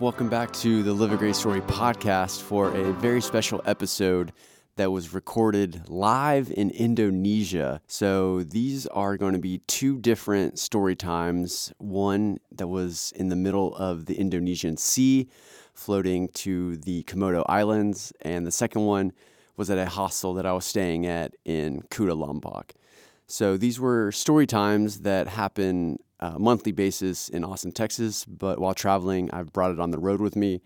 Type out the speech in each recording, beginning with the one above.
Welcome back to the Live a Great Story podcast for a very special episode that was recorded live in Indonesia. So these are going to be two different story times. One that was in the middle of the Indonesian Sea, floating to the Komodo Islands, and the second one was at a hostel that I was staying at in Kuta Lombok. So these were story times that happen uh, monthly basis in Austin, Texas. But while traveling, I've brought it on the road with me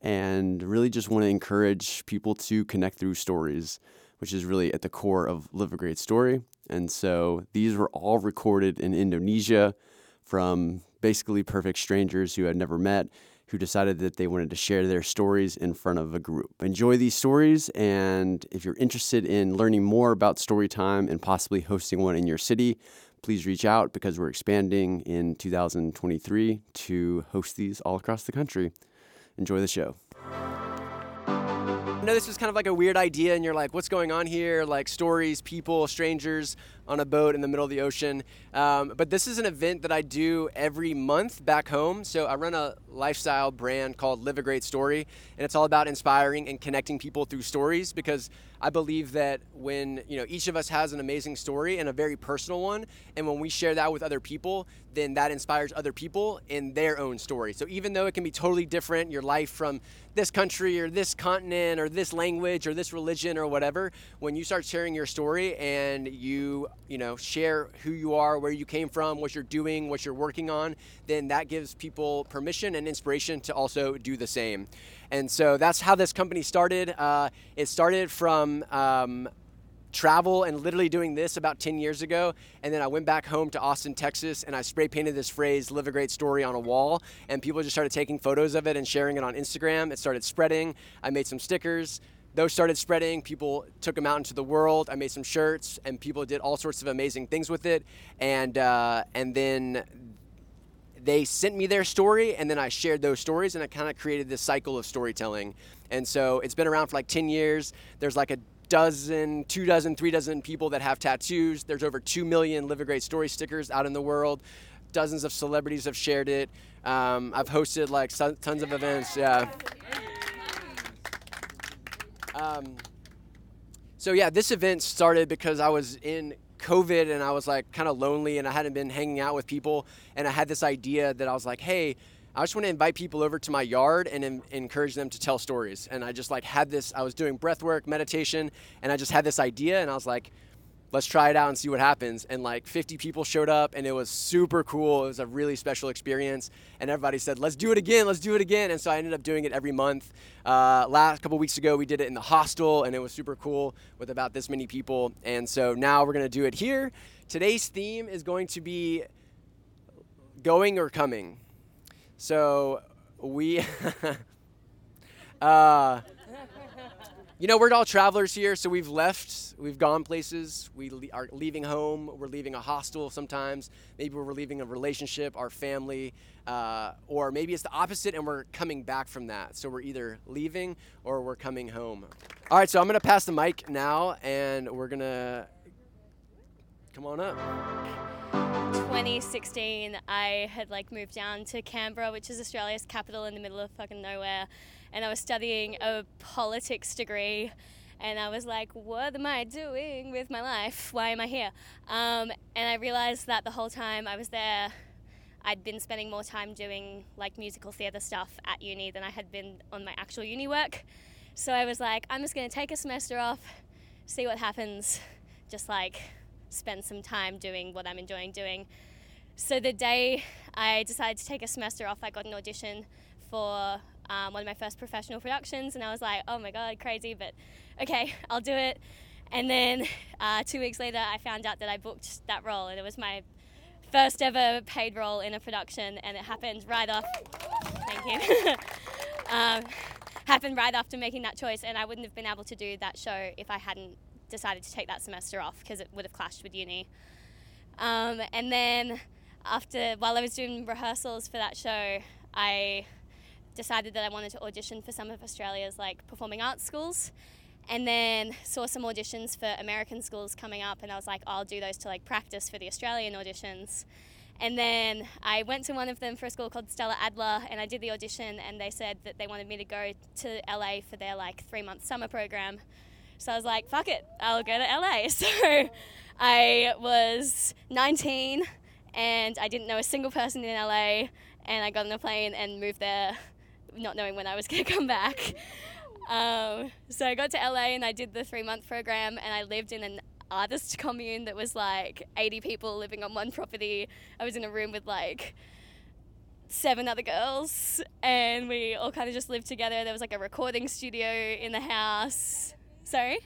and really just want to encourage people to connect through stories, which is really at the core of Live a Great Story. And so these were all recorded in Indonesia from basically perfect strangers who had never met who decided that they wanted to share their stories in front of a group. Enjoy these stories, and if you're interested in learning more about story time and possibly hosting one in your city, please reach out because we're expanding in 2023 to host these all across the country. Enjoy the show. I know this was kind of like a weird idea, and you're like, what's going on here? Like stories, people, strangers on a boat in the middle of the ocean. Um, but this is an event that I do every month back home. So I run a lifestyle brand called Live a Great Story, and it's all about inspiring and connecting people through stories because I believe that when you know each of us has an amazing story and a very personal one, and when we share that with other people, then that inspires other people in their own story. So even though it can be totally different, your life from this country or this continent or this language or this religion or whatever, when you start sharing your story and you you know share who you are, where you came from, what you're doing, what you're working on, then that gives people permission and inspiration to also do the same. And so that's how this company started. Uh, it started from um, travel and literally doing this about 10 years ago. And then I went back home to Austin, Texas, and I spray painted this phrase, live a great story, on a wall. And people just started taking photos of it and sharing it on Instagram. It started spreading. I made some stickers. Those started spreading. People took them out into the world. I made some shirts, and people did all sorts of amazing things with it. And uh, and then they sent me their story and then I shared those stories and it kind of created this cycle of storytelling. And so it's been around for like 10 years. There's like a dozen, two dozen, three dozen people that have tattoos. There's over 2 million Live a Great Story stickers out in the world. Dozens of celebrities have shared it. Um, I've hosted like tons of events. Yeah. Um, so yeah, this event started because I was in COVID and I was like kind of lonely and I hadn't been hanging out with people. And I had this idea that I was like, hey, I just want to invite people over to my yard and encourage them to tell stories. And I just like had this, I was doing breath work, meditation, and I just had this idea and I was like, let's try it out and see what happens. And like 50 people showed up and it was super cool. It was a really special experience. And everybody said, let's do it again, let's do it again. And so I ended up doing it every month. Uh, last couple weeks ago, we did it in the hostel and it was super cool with about this many people. And so now we're going to do it here. Today's theme is going to be going or coming. So we. uh, you know, we're all travelers here, so we've left, we've gone places. We are leaving home. We're leaving a hostel sometimes. Maybe we're leaving a relationship, our family, uh, or maybe it's the opposite, and we're coming back from that. So we're either leaving or we're coming home. All right, so I'm gonna pass the mic now, and we're gonna come on up. 2016, I had like moved down to Canberra, which is Australia's capital in the middle of fucking nowhere and I was studying a politics degree. And I was like, what am I doing with my life? Why am I here? Um, and I realized that the whole time I was there, I'd been spending more time doing like musical theatre stuff at uni than I had been on my actual uni work. So I was like, I'm just going to take a semester off, see what happens, just like spend some time doing what I'm enjoying doing. So the day I decided to take a semester off, I got an audition for um, one of my first professional productions, and I was like, oh my god, crazy, but okay, I'll do it. And then uh, two weeks later, I found out that I booked that role, and it was my first ever paid role in a production, and it happened right off. Thank you. um, happened right after making that choice, and I wouldn't have been able to do that show if I hadn't decided to take that semester off because it would have clashed with uni. Um, and then after, while I was doing rehearsals for that show, I decided that I wanted to audition for some of Australia's like performing arts schools and then saw some auditions for American schools coming up and I was like I'll do those to like practice for the Australian auditions And then I went to one of them for a school called Stella Adler, and I did the audition, and they said that they wanted me to go to LA for their like three month summer program. So I was like, fuck it, I'll go to LA. So I was 19 and I didn't know a single person in LA, and I got on a plane and moved there, not knowing when I was going to come back. Um, so I got to LA and I did the three month program, and I lived in an artist commune that was like 80 people living on one property. I was in a room with like seven other girls, and we all kind of just lived together. There was like a recording studio in the house. Sorry?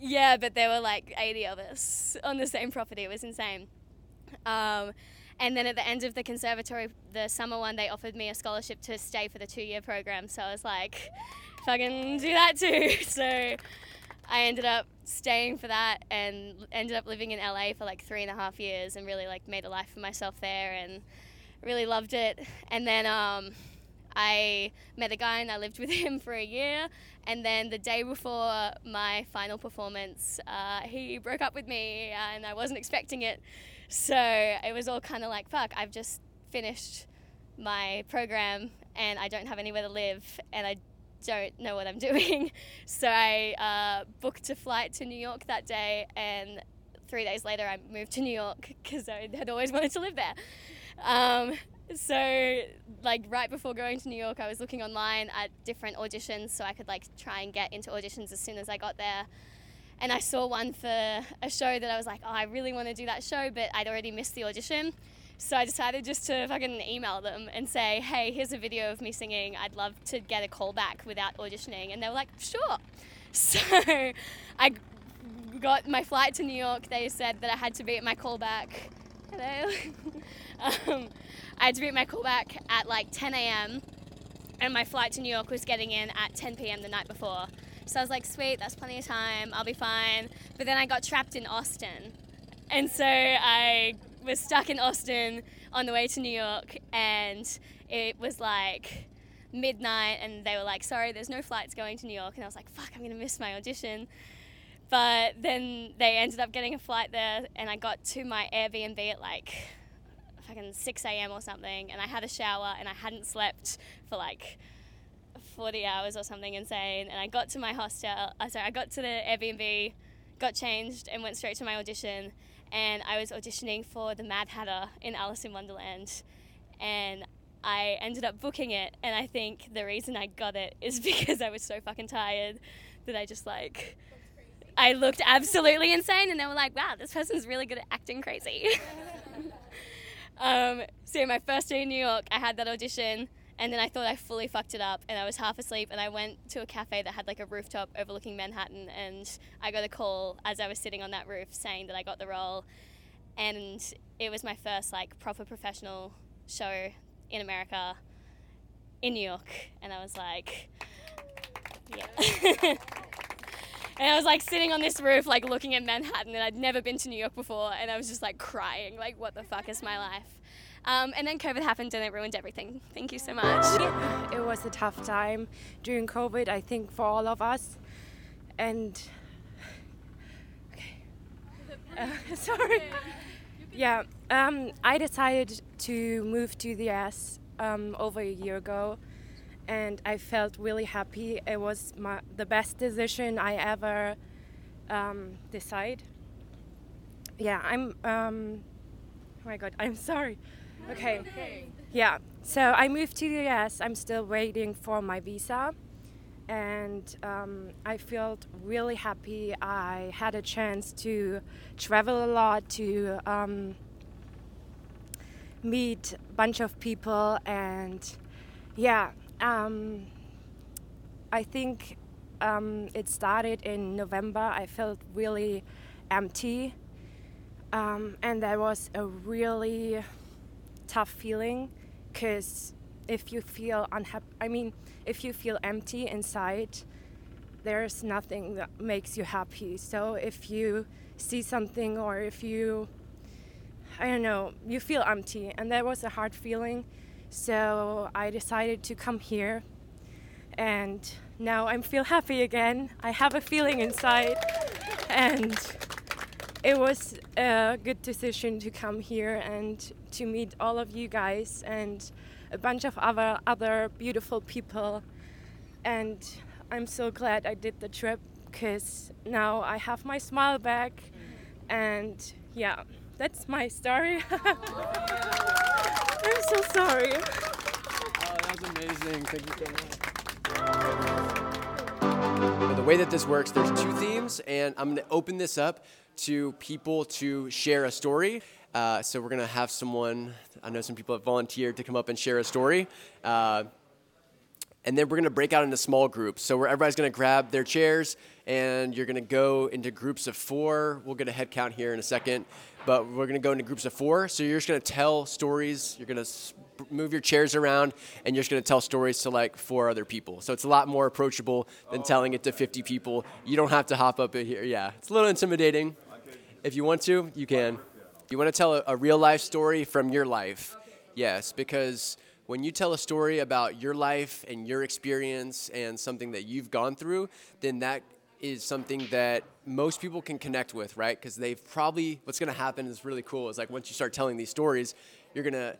Yeah, but there were like 80 of us on the same property. It was insane. Um, and then at the end of the conservatory, the summer one, they offered me a scholarship to stay for the two year program. So I was like, fucking do that too. So I ended up staying for that and ended up living in LA for like three and a half years and really like made a life for myself there and really loved it. And then um, I met a guy and I lived with him for a year. And then the day before my final performance, uh, he broke up with me and I wasn't expecting it. So it was all kind of like, fuck, I've just finished my program and I don't have anywhere to live and I don't know what I'm doing. So I uh, booked a flight to New York that day and three days later I moved to New York because I had always wanted to live there. Um, so like right before going to New York, I was looking online at different auditions so I could like try and get into auditions as soon as I got there. And I saw one for a show that I was like, oh, I really want to do that show, but I'd already missed the audition. So I decided just to fucking email them and say, hey, here's a video of me singing. I'd love to get a call back without auditioning. And they were like, sure. So I got my flight to New York. They said that I had to be at my callback. Hello. um, I had to be my callback at like 10 a.m. and my flight to New York was getting in at 10 p.m. the night before. So I was like, sweet, that's plenty of time, I'll be fine. But then I got trapped in Austin. And so I was stuck in Austin on the way to New York, and it was like midnight, and they were like, sorry, there's no flights going to New York. And I was like, fuck, I'm gonna miss my audition. But then they ended up getting a flight there, and I got to my Airbnb at like fucking 6 a.m. or something, and I had a shower and I hadn't slept for like 40 hours or something insane. And I got to my hostel, uh, sorry, I got to the Airbnb, got changed, and went straight to my audition. And I was auditioning for the Mad Hatter in Alice in Wonderland. And I ended up booking it, and I think the reason I got it is because I was so fucking tired that I just like. I looked absolutely insane, and they were like, wow, this person's really good at acting crazy. Um, so my first day in New York, I had that audition, and then I thought I fully fucked it up, and I was half asleep, and I went to a cafe that had like a rooftop overlooking Manhattan, and I got a call as I was sitting on that roof saying that I got the role, and it was my first like proper professional show in America, in New York, and I was like, yeah. And I was like sitting on this roof, like looking at Manhattan, and I'd never been to New York before, and I was just like crying, like, what the fuck is my life? Um, and then COVID happened and it ruined everything. Thank you so much. It was a tough time during COVID, I think, for all of us. And. Okay. Uh, sorry. Yeah, um, I decided to move to the US um, over a year ago and I felt really happy. It was my, the best decision I ever um, decide. Yeah, I'm. Um, oh my god, I'm sorry. Okay. Yeah. So I moved to the US. I'm still waiting for my visa, and um, I felt really happy. I had a chance to travel a lot to um, meet a bunch of people, and yeah, um, I think um, it started in November. I felt really empty, um, and that was a really tough feeling because if you feel unhappy, I mean, if you feel empty inside, there's nothing that makes you happy. So if you see something or if you, I don't know, you feel empty, and that was a hard feeling. So I decided to come here and now I feel happy again. I have a feeling inside and it was a good decision to come here and to meet all of you guys and a bunch of other other beautiful people. And I'm so glad I did the trip because now I have my smile back. And yeah, that's my story. So sorry. Oh, that was amazing. Thank you so much. The way that this works, there's two themes, and I'm going to open this up to people to share a story. Uh, so we're going to have someone, I know some people have volunteered to come up and share a story. Uh, and then we're going to break out into small groups. So where everybody's going to grab their chairs and you're going to go into groups of four. We'll get a head count here in a second, but we're going to go into groups of four. So you're just going to tell stories. You're going to move your chairs around and you're just going to tell stories to like four other people. So it's a lot more approachable than oh. telling it to 50 people. You don't have to hop up in here. Yeah, it's a little intimidating. If you want to, you can. You want to tell a, a real life story from your life. Yes, because when you tell a story about your life and your experience and something that you've gone through, then that is something that most people can connect with, right? Because they've probably, what's going to happen is really cool. Is like once you start telling these stories, you're going to,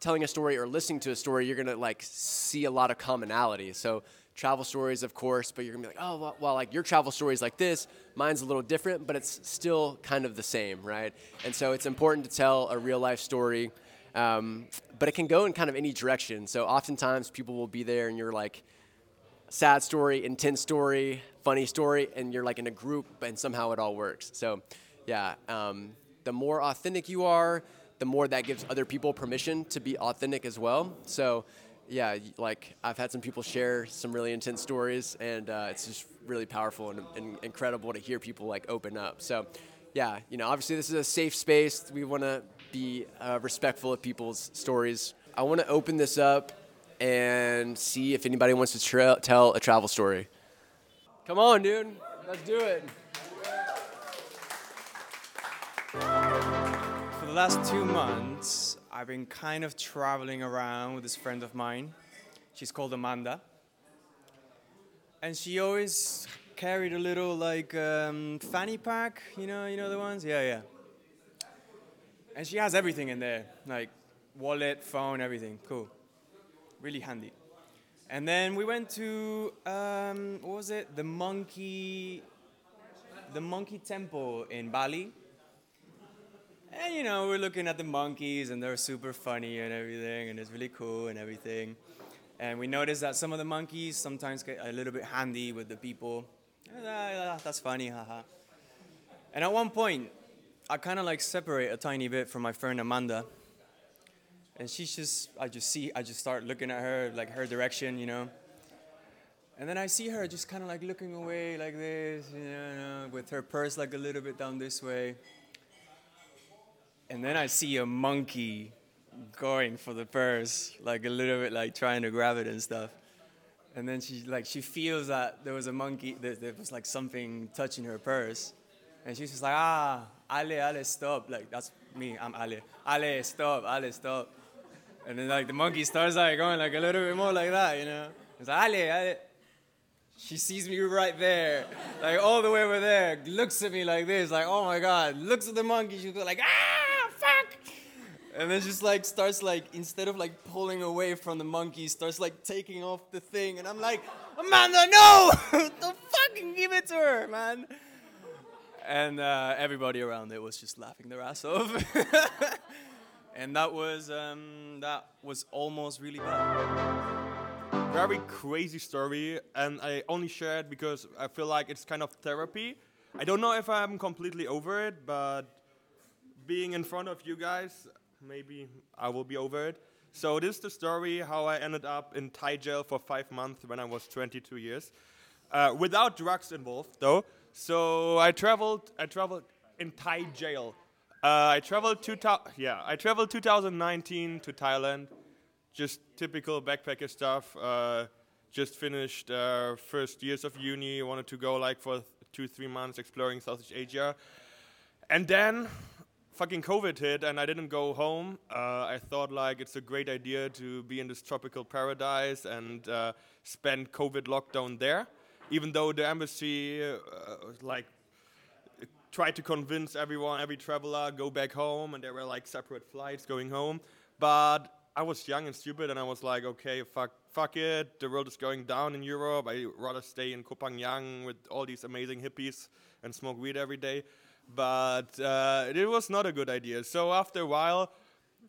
telling a story or listening to a story, you're going to like see a lot of commonality. So travel stories, of course, but you're going to be like, oh, well, well, like your travel story is like this, mine's a little different, but it's still kind of the same, right? And so it's important to tell a real life story. Um, but it can go in kind of any direction. So oftentimes people will be there and you're like, sad story, intense story, funny story, and you're like in a group and somehow it all works. So yeah, um, the more authentic you are, the more that gives other people permission to be authentic as well. So yeah, like I've had some people share some really intense stories, and uh, it's just really powerful and, and, incredible to hear people like open up. So, yeah, you know, obviously this is a safe space. We want to be uh, respectful of people's stories. I want to open this up and see if anybody wants to tra- tell a travel story. Come on, dude. Let's do it. For the last two months, I've been kind of traveling around with this friend of mine. She's called Amanda. And she always carried a little like um, fanny pack, you know, you know the ones? Yeah, yeah. And she has everything in there, like wallet, phone, everything. Cool. Really handy. And then we went to um, what was it? The monkey, the monkey temple in Bali. And you know, we're looking at the monkeys, and they're super funny and everything, and it's really cool and everything. And we noticed that some of the monkeys sometimes get a little bit handy with the people. Ah, that's funny, haha. And at one point, I kind of like separate a tiny bit from my friend Amanda. And she's just, I just see, I just start looking at her, like her direction, you know. And then I see her just kind of like looking away like this, you know, with her purse like a little bit down this way. And then I see a monkey going for the purse, like a little bit like trying to grab it and stuff. And then she like she feels that there was a monkey, that there was like something touching her purse. And she's just like, ah, Ale, Ale, stop. Like, that's me, I'm Ale. Ale, stop, Ale, stop. And then, like, the monkey starts, like, going, like, a little bit more like that, you know? It's like, Ale, Ale. She sees me right there, like, all the way over there, looks at me like this, like, oh my God, looks at the monkey, she's like, ah, fuck. And then just like starts like instead of like pulling away from the monkey, starts like taking off the thing, and I'm like, Amanda, no! Don't fucking give it to her, man and uh, everybody around it was just laughing their ass off. and that was um, that was almost really bad. Very crazy story, and I only share it because I feel like it's kind of therapy. I don't know if I'm completely over it, but being in front of you guys, maybe I will be over it. So this is the story how I ended up in Thai jail for five months when I was 22 years, uh, without drugs involved though. So I traveled. I traveled in Thai jail. Uh, I traveled two. Yeah, I traveled 2019 to Thailand. Just typical backpacker stuff. Uh, just finished uh, first years of uni. Wanted to go like for two three months exploring Southeast Asia, and then fucking COVID hit and I didn't go home. Uh, I thought like it's a great idea to be in this tropical paradise and uh, spend COVID lockdown there even though the embassy uh, like tried to convince everyone, every traveler, go back home, and there were like separate flights going home. But I was young and stupid, and I was like, okay, fuck, fuck it. The world is going down in Europe. I'd rather stay in Koh Phangan with all these amazing hippies and smoke weed every day. But uh, it was not a good idea. So after a while,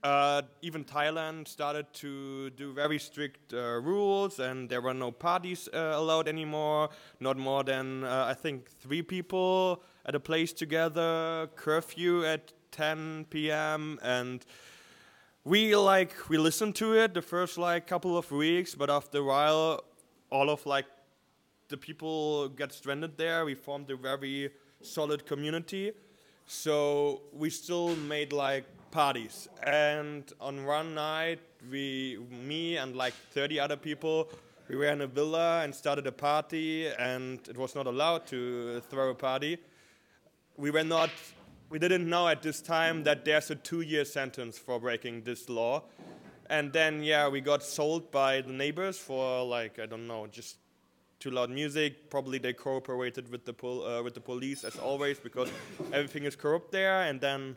uh, even Thailand started to do very strict uh, rules, and there were no parties uh, allowed anymore. Not more than uh, I think three people at a place together. Curfew at 10 p.m. and we like we listened to it the first like couple of weeks, but after a while, all of like the people get stranded there. We formed a very solid community, so we still made like parties. And on one night, we, me and like 30 other people, we were in a villa and started a party, and it was not allowed to throw a party. We were not we didn't know at this time that there's a two year sentence for breaking this law. And then, yeah, we got sold by the neighbors for like, I don't know, just too loud music. Probably they cooperated with the, pol- uh, with the police as always because everything is corrupt there. And then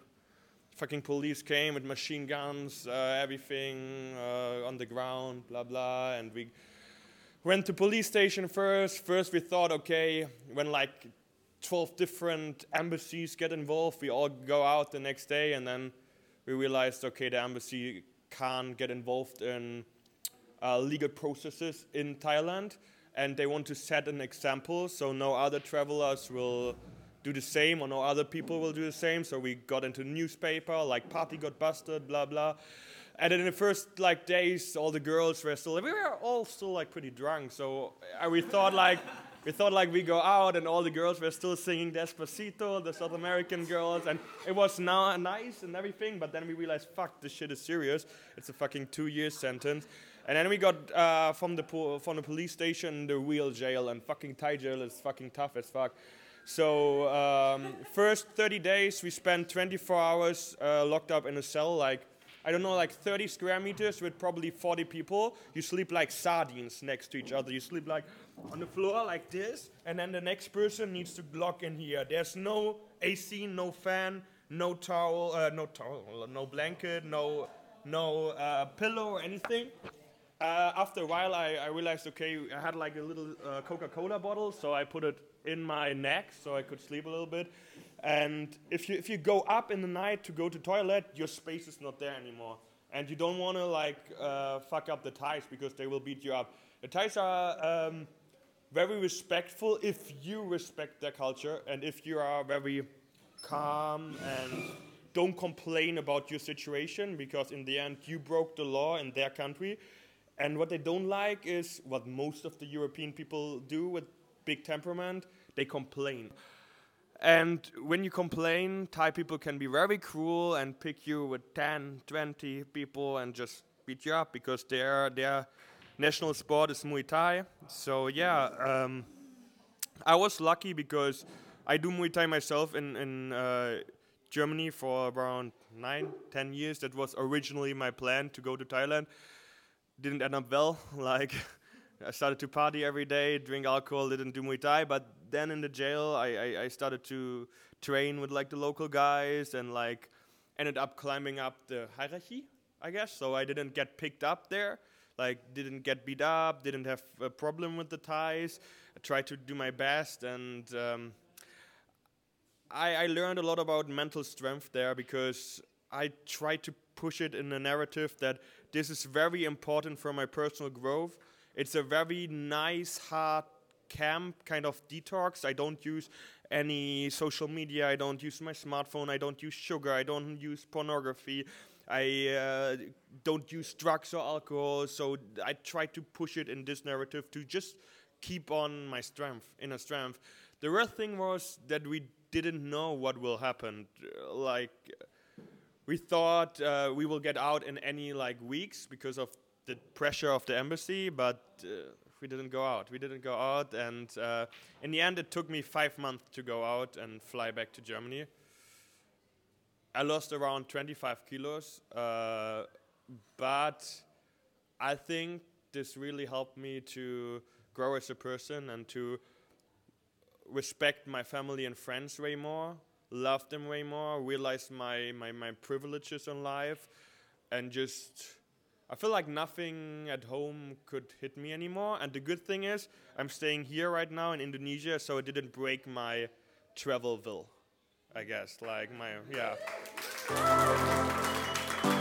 fucking police came with machine guns, uh, everything uh, on the ground, blah, blah. And we went to police station first. First we thought, okay, when like 12 different embassies get involved. We all go out the next day, and then we realized okay, the embassy can't get involved in uh, legal processes in Thailand, and they want to set an example so no other travelers will do the same or no other people will do the same. So we got into newspaper, like party got busted, blah blah. And in the first like days, all the girls were still we were all still like pretty drunk. So uh, we thought like we thought like we go out and all the girls were still singing Despacito, the South American girls, and it was now nice and everything. But then we realized, fuck, this shit is serious. It's a fucking two-year sentence. And then we got uh, from the po- from the police station the real jail, and fucking Thai jail is fucking tough as fuck. So um, first 30 days we spent 24 hours uh, locked up in a cell, like I don't know, like 30 square meters with probably 40 people. You sleep like sardines next to each other. You sleep like on the floor like this, and then the next person needs to lock in here. There's no AC, no fan, no towel, uh, no towel, no blanket, no no uh, pillow or anything. Uh, after a while, I, I, realized, okay, I had like a little uh, Coca-Cola bottle, so I put it in my neck so I could sleep a little bit. And if you if you go up in the night to go to toilet, your space is not there anymore, and you don't want to like uh, fuck up the Thais because they will beat you up. The Thais are um, very respectful if you respect their culture and if you are very calm and don't complain about your situation because in the end you broke the law in their country. And what they don't like is what most of the European people do with big temperament they complain. And when you complain, Thai people can be very cruel and pick you with 10, 20 people and just beat you up because they're, they're national sport is Muay Thai. So yeah, um, I was lucky because I do Muay Thai myself in in uh, Germany for around nine, ten years. That was originally my plan to go to Thailand. Didn't end up well. Like I started to party every day, drink alcohol, didn't do Muay Thai. But then in the jail, I, I, I started to train with like the local guys and like ended up climbing up the hierarchy, I guess. So I didn't get picked up there like didn't get beat up, didn't have a problem with the Thais. I tried to do my best, and um, I, I learned a lot about mental strength there because I tried to push it in a narrative that this is very important for my personal growth. It's a very nice, hard camp kind of detox. I don't use any social media. I don't use my smartphone. I don't use sugar. I don't use pornography. I uh, don't use drugs or alcohol, so I try to push it in this narrative to just keep on my strength, inner strength. The real thing was that we didn't know what will happen. Like, we thought uh, we will get out in any like weeks because of the pressure of the embassy, but uh, we didn't go out. We didn't go out, and uh, in the end, it took me five months to go out and fly back to Germany. I lost around 25 kilos, uh, but I think this really helped me to grow as a person and to respect my family and friends way more. love them way more, realize my, my, my privileges in life, and just I feel like nothing at home could hit me anymore. And the good thing is, I'm staying here right now in Indonesia, so it didn't break my travel will. I guess, like my yeah.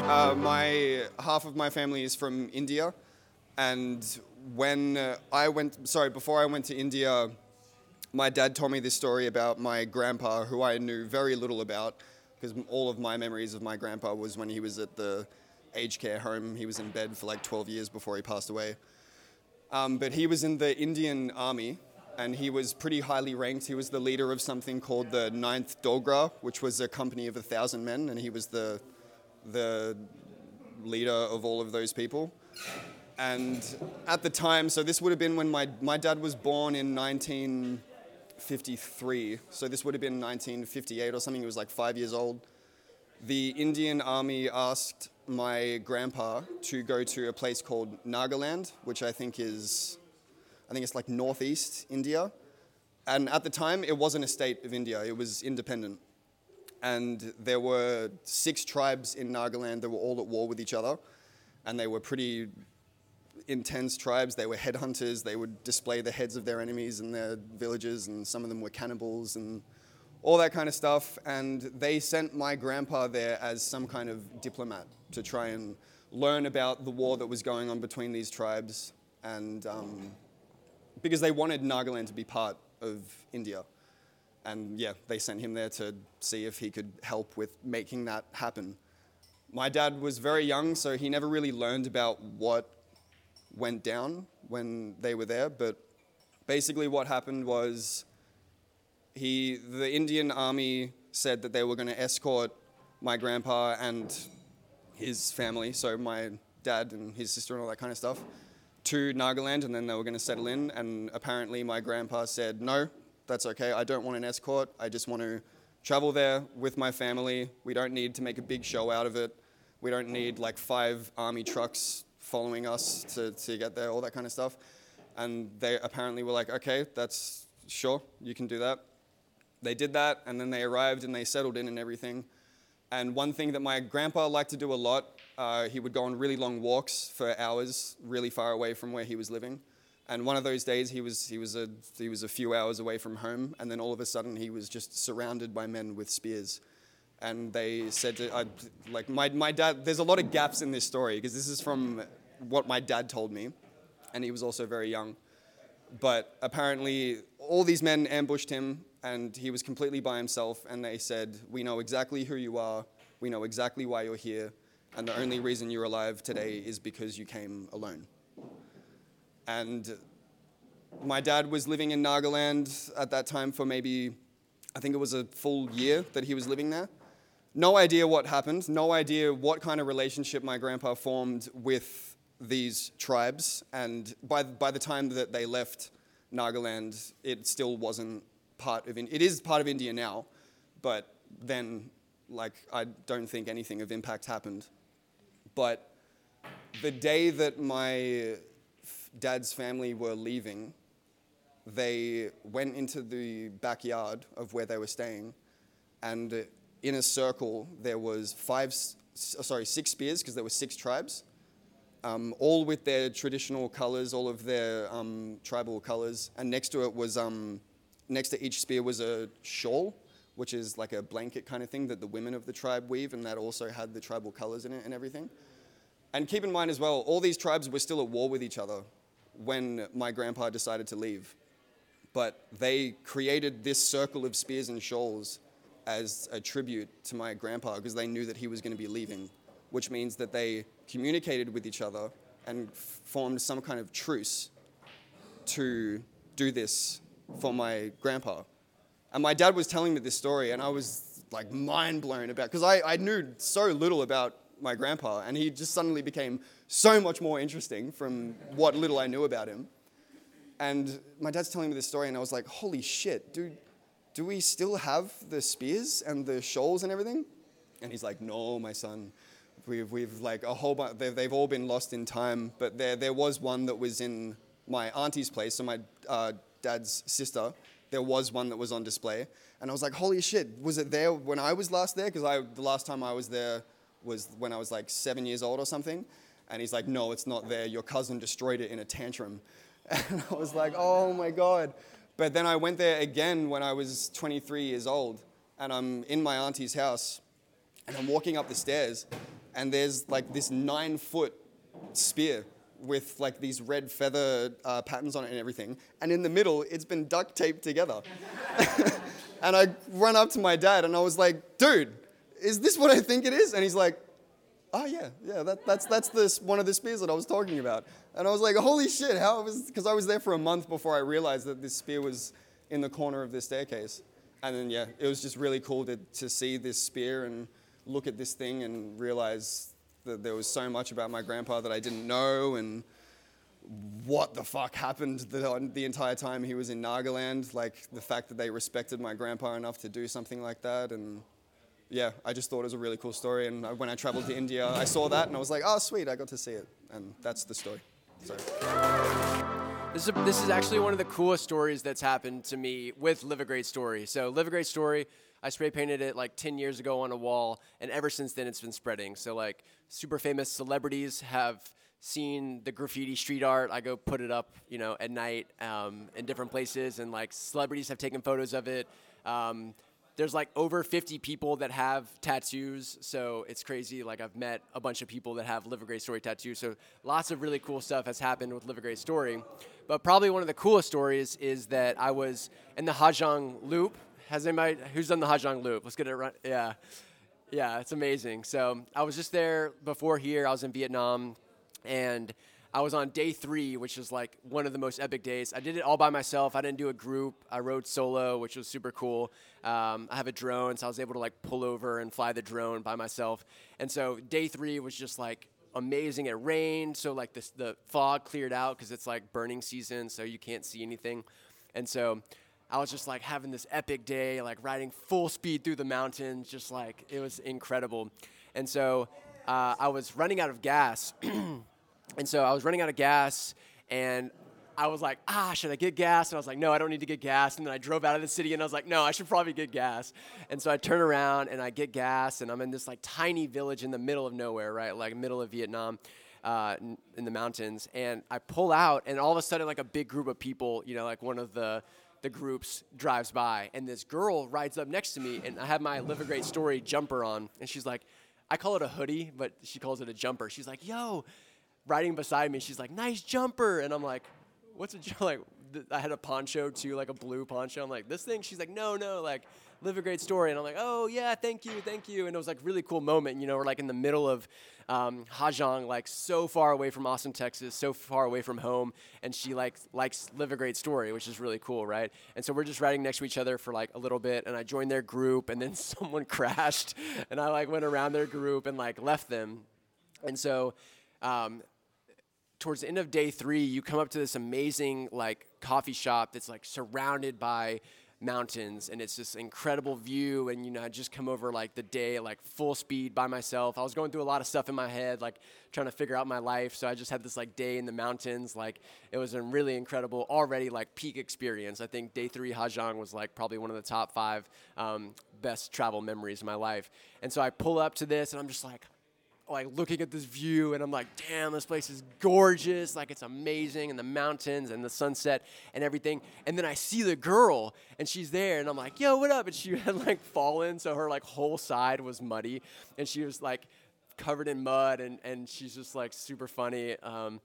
Uh, my half of my family is from India, and when uh, I went, sorry, before I went to India, my dad told me this story about my grandpa, who I knew very little about, because all of my memories of my grandpa was when he was at the aged care home. He was in bed for like 12 years before he passed away. Um, but he was in the Indian army and he was pretty highly ranked. He was the leader of something called the Ninth Dogra, which was a company of a thousand men, and he was the, the leader of all of those people. And at the time, so this would have been when my, my dad was born in 1953, so this would have been 1958 or something, he was like five years old. The Indian army asked my grandpa to go to a place called Nagaland, which I think is, I think it's like northeast India. And at the time, it wasn't a state of India, it was independent. And there were six tribes in Nagaland that were all at war with each other. And they were pretty intense tribes. They were headhunters. They would display the heads of their enemies in their villages, and some of them were cannibals and all that kind of stuff. And they sent my grandpa there as some kind of diplomat to try and learn about the war that was going on between these tribes, and um, because they wanted Nagaland to be part of India. And yeah, they sent him there to see if he could help with making that happen. My dad was very young, so he never really learned about what went down when they were there. But basically, what happened was he, the Indian army said that they were going to escort my grandpa and his family, so my dad and his sister and all that kind of stuff, to Nagaland, and then they were going to settle in. And apparently, my grandpa said, "No, that's okay. I don't want an escort. I just want to travel there with my family. We don't need to make a big show out of it. We don't need like five army trucks following us to, to get there, all that kind of stuff." And they apparently were like, "Okay, that's sure, you can do that." They did that, and then they arrived and they settled in and everything. And one thing that my grandpa liked to do a lot, uh, he would go on really long walks for hours, really far away from where he was living. And one of those days, he was, he, was a, he was a few hours away from home, and then all of a sudden, he was just surrounded by men with spears. And they said, to, I, like, my, my dad, there's a lot of gaps in this story, because this is from what my dad told me, and he was also very young. But apparently, all these men ambushed him, and he was completely by himself. And they said, We know exactly who you are, we know exactly why you're here, and the only reason you're alive today is because you came alone. And my dad was living in Nagaland at that time for maybe, I think it was a full year that he was living there. No idea what happened, no idea what kind of relationship my grandpa formed with these tribes. And by, by the time that they left Nagaland, it still wasn't part of, it is part of India now, but then, like, I don't think anything of impact happened. But the day that my dad's family were leaving, they went into the backyard of where they were staying, and in a circle there was five, sorry, six spears because there were six tribes, um, all with their traditional colors, all of their um, tribal colors, and next to it was um, next to each spear was a shawl, which is like a blanket kind of thing that the women of the tribe weave, and that also had the tribal colors in it and everything. And keep in mind as well, all these tribes were still at war with each other when my grandpa decided to leave. But they created this circle of spears and shawls as a tribute to my grandpa because they knew that he was going to be leaving, which means that they communicated with each other and formed some kind of truce to do this for my grandpa. And my dad was telling me this story, and I was like mind blown about because I, I knew so little about my grandpa, and he just suddenly became so much more interesting from what little I knew about him. And my dad's telling me this story, and I was like, holy shit, dude, do we still have the spears and the shawls and everything? And he's like, no, my son. We've, we've like a whole bunch, they've, they've all been lost in time, but there, there was one that was in my auntie's place, so my uh, dad's sister, there was one that was on display, and I was like, holy shit, was it there when I was last there? Because the last time I was there was when I was like seven years old or something. And he's like, no, it's not there. Your cousin destroyed it in a tantrum. And I was like, oh my God. But then I went there again when I was 23 years old. And I'm in my auntie's house. And I'm walking up the stairs. And there's like this nine foot spear with like these red feather uh, patterns on it and everything. And in the middle, it's been duct taped together. and I run up to my dad and I was like, dude, is this what I think it is? And he's like, oh yeah, yeah, that, that's, that's this, one of the spears that I was talking about. And I was like, holy shit, how was, because I was there for a month before I realized that this spear was in the corner of the staircase. And then, yeah, it was just really cool to, to see this spear and look at this thing and realize that there was so much about my grandpa that I didn't know and what the fuck happened the, the entire time he was in Nagaland. Like the fact that they respected my grandpa enough to do something like that. And yeah, I just thought it was a really cool story. And when I traveled to India, I saw that and I was like, oh, sweet, I got to see it. And that's the story. So. This is, a, this is actually one of the coolest stories that's happened to me with Live a Great Story. So, Live a Great Story, I spray painted it like 10 years ago on a wall, and ever since then it's been spreading. So, like, super famous celebrities have seen the graffiti street art. I go put it up, you know, at night um, in different places, and like celebrities have taken photos of it. Um, there's like over 50 people that have tattoos, so it's crazy. Like I've met a bunch of people that have Live a Great Story tattoos, so lots of really cool stuff has happened with Live a Great Story. But probably one of the coolest stories is that I was in the Ha Giang Loop. Has anybody who's done the Ha Giang Loop? Let's get it right. Yeah, yeah, it's amazing. So I was just there before here. I was in Vietnam, and I was on day three, which is like one of the most epic days. I did it all by myself. I didn't do a group. I rode solo, which was super cool. Um, I have a drone, so I was able to like pull over and fly the drone by myself. And so day three was just like amazing. It rained, so like the fog cleared out because it's like burning season, so you can't see anything. And so I was just like having this epic day, like riding full speed through the mountains, just like it was incredible. And so uh, I was running out of gas. And so I was running out of gas and I was like, ah, should I get gas? And I was like, no, I don't need to get gas. And then I drove out of the city and I was like, no, I should probably get gas. And so I turn around and I get gas and I'm in this like tiny village in the middle of nowhere, right? Like middle of Vietnam. Uh, in the mountains, and I pull out, and all of a sudden, like a big group of people, you know, like one of the the groups drives by, and this girl rides up next to me, and I have my Live a Great Story jumper on, and she's like, I call it a hoodie, but she calls it a jumper. She's like, Yo, riding beside me. She's like, nice jumper. And I'm like, what's a jumper? Like, I had a poncho too, like a blue poncho. I'm like, this thing? She's like, no, no, like, live a great story. And I'm like, oh, yeah, thank you, thank you. And it was like really cool moment. You know, we're like in the middle of um, Ha Giang, like so far away from Austin, Texas, so far away from home. And she like likes live a great story, which is really cool, right? And so we're just riding next to each other for like a little bit. And I joined their group and then someone crashed. And I like went around their group and like left them. And so um, towards the end of day three, you come up to this amazing like coffee shop that's like surrounded by mountains and it's this incredible view and you know i just come over like the day like full speed by myself. I was going through a lot of stuff in my head like trying to figure out my life so i just had this like day in the mountains like it was a really incredible already like peak experience. I think day three Ha Giang was like probably one of the top five um, best travel memories of my life. And so i pull up to this and i'm just like like looking at this view and I'm like, damn, this place is gorgeous. Like it's amazing and the mountains and the sunset and everything. And then I see the girl and she's there and I'm like, yo, what up? And she had like fallen. So her like whole side was muddy and she was like covered in mud and, and she's just like super funny. Um,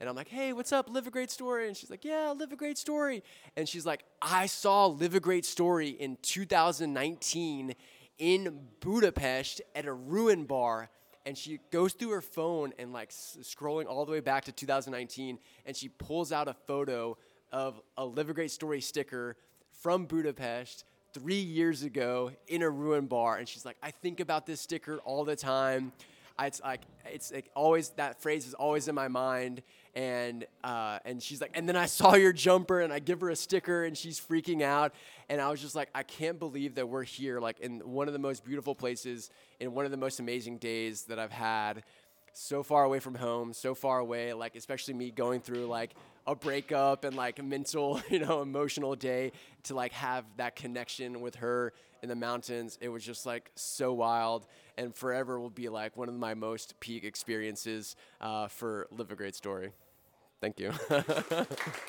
and I'm like, hey, what's up? Live a great story. And she's like, yeah, live a great story. And she's like, I saw Live a Great Story in 2019 in Budapest at a ruin bar and she goes through her phone and like s- scrolling all the way back to 2019 and she pulls out a photo of a live a great story sticker from budapest three years ago in a ruin bar and she's like i think about this sticker all the time. I, it's like it's like always that phrase is always in my mind and uh, and she's like and then i saw your jumper and i give her a sticker and she's freaking out and i was just like i can't believe that we're here like in one of the most beautiful places in one of the most amazing days that i've had so far away from home, so far away, like especially me going through like a breakup and like a mental, you know, emotional day to like have that connection with her in the mountains. It was just like so wild and forever will be like one of my most peak experiences uh, for Live a Great Story. Thank you.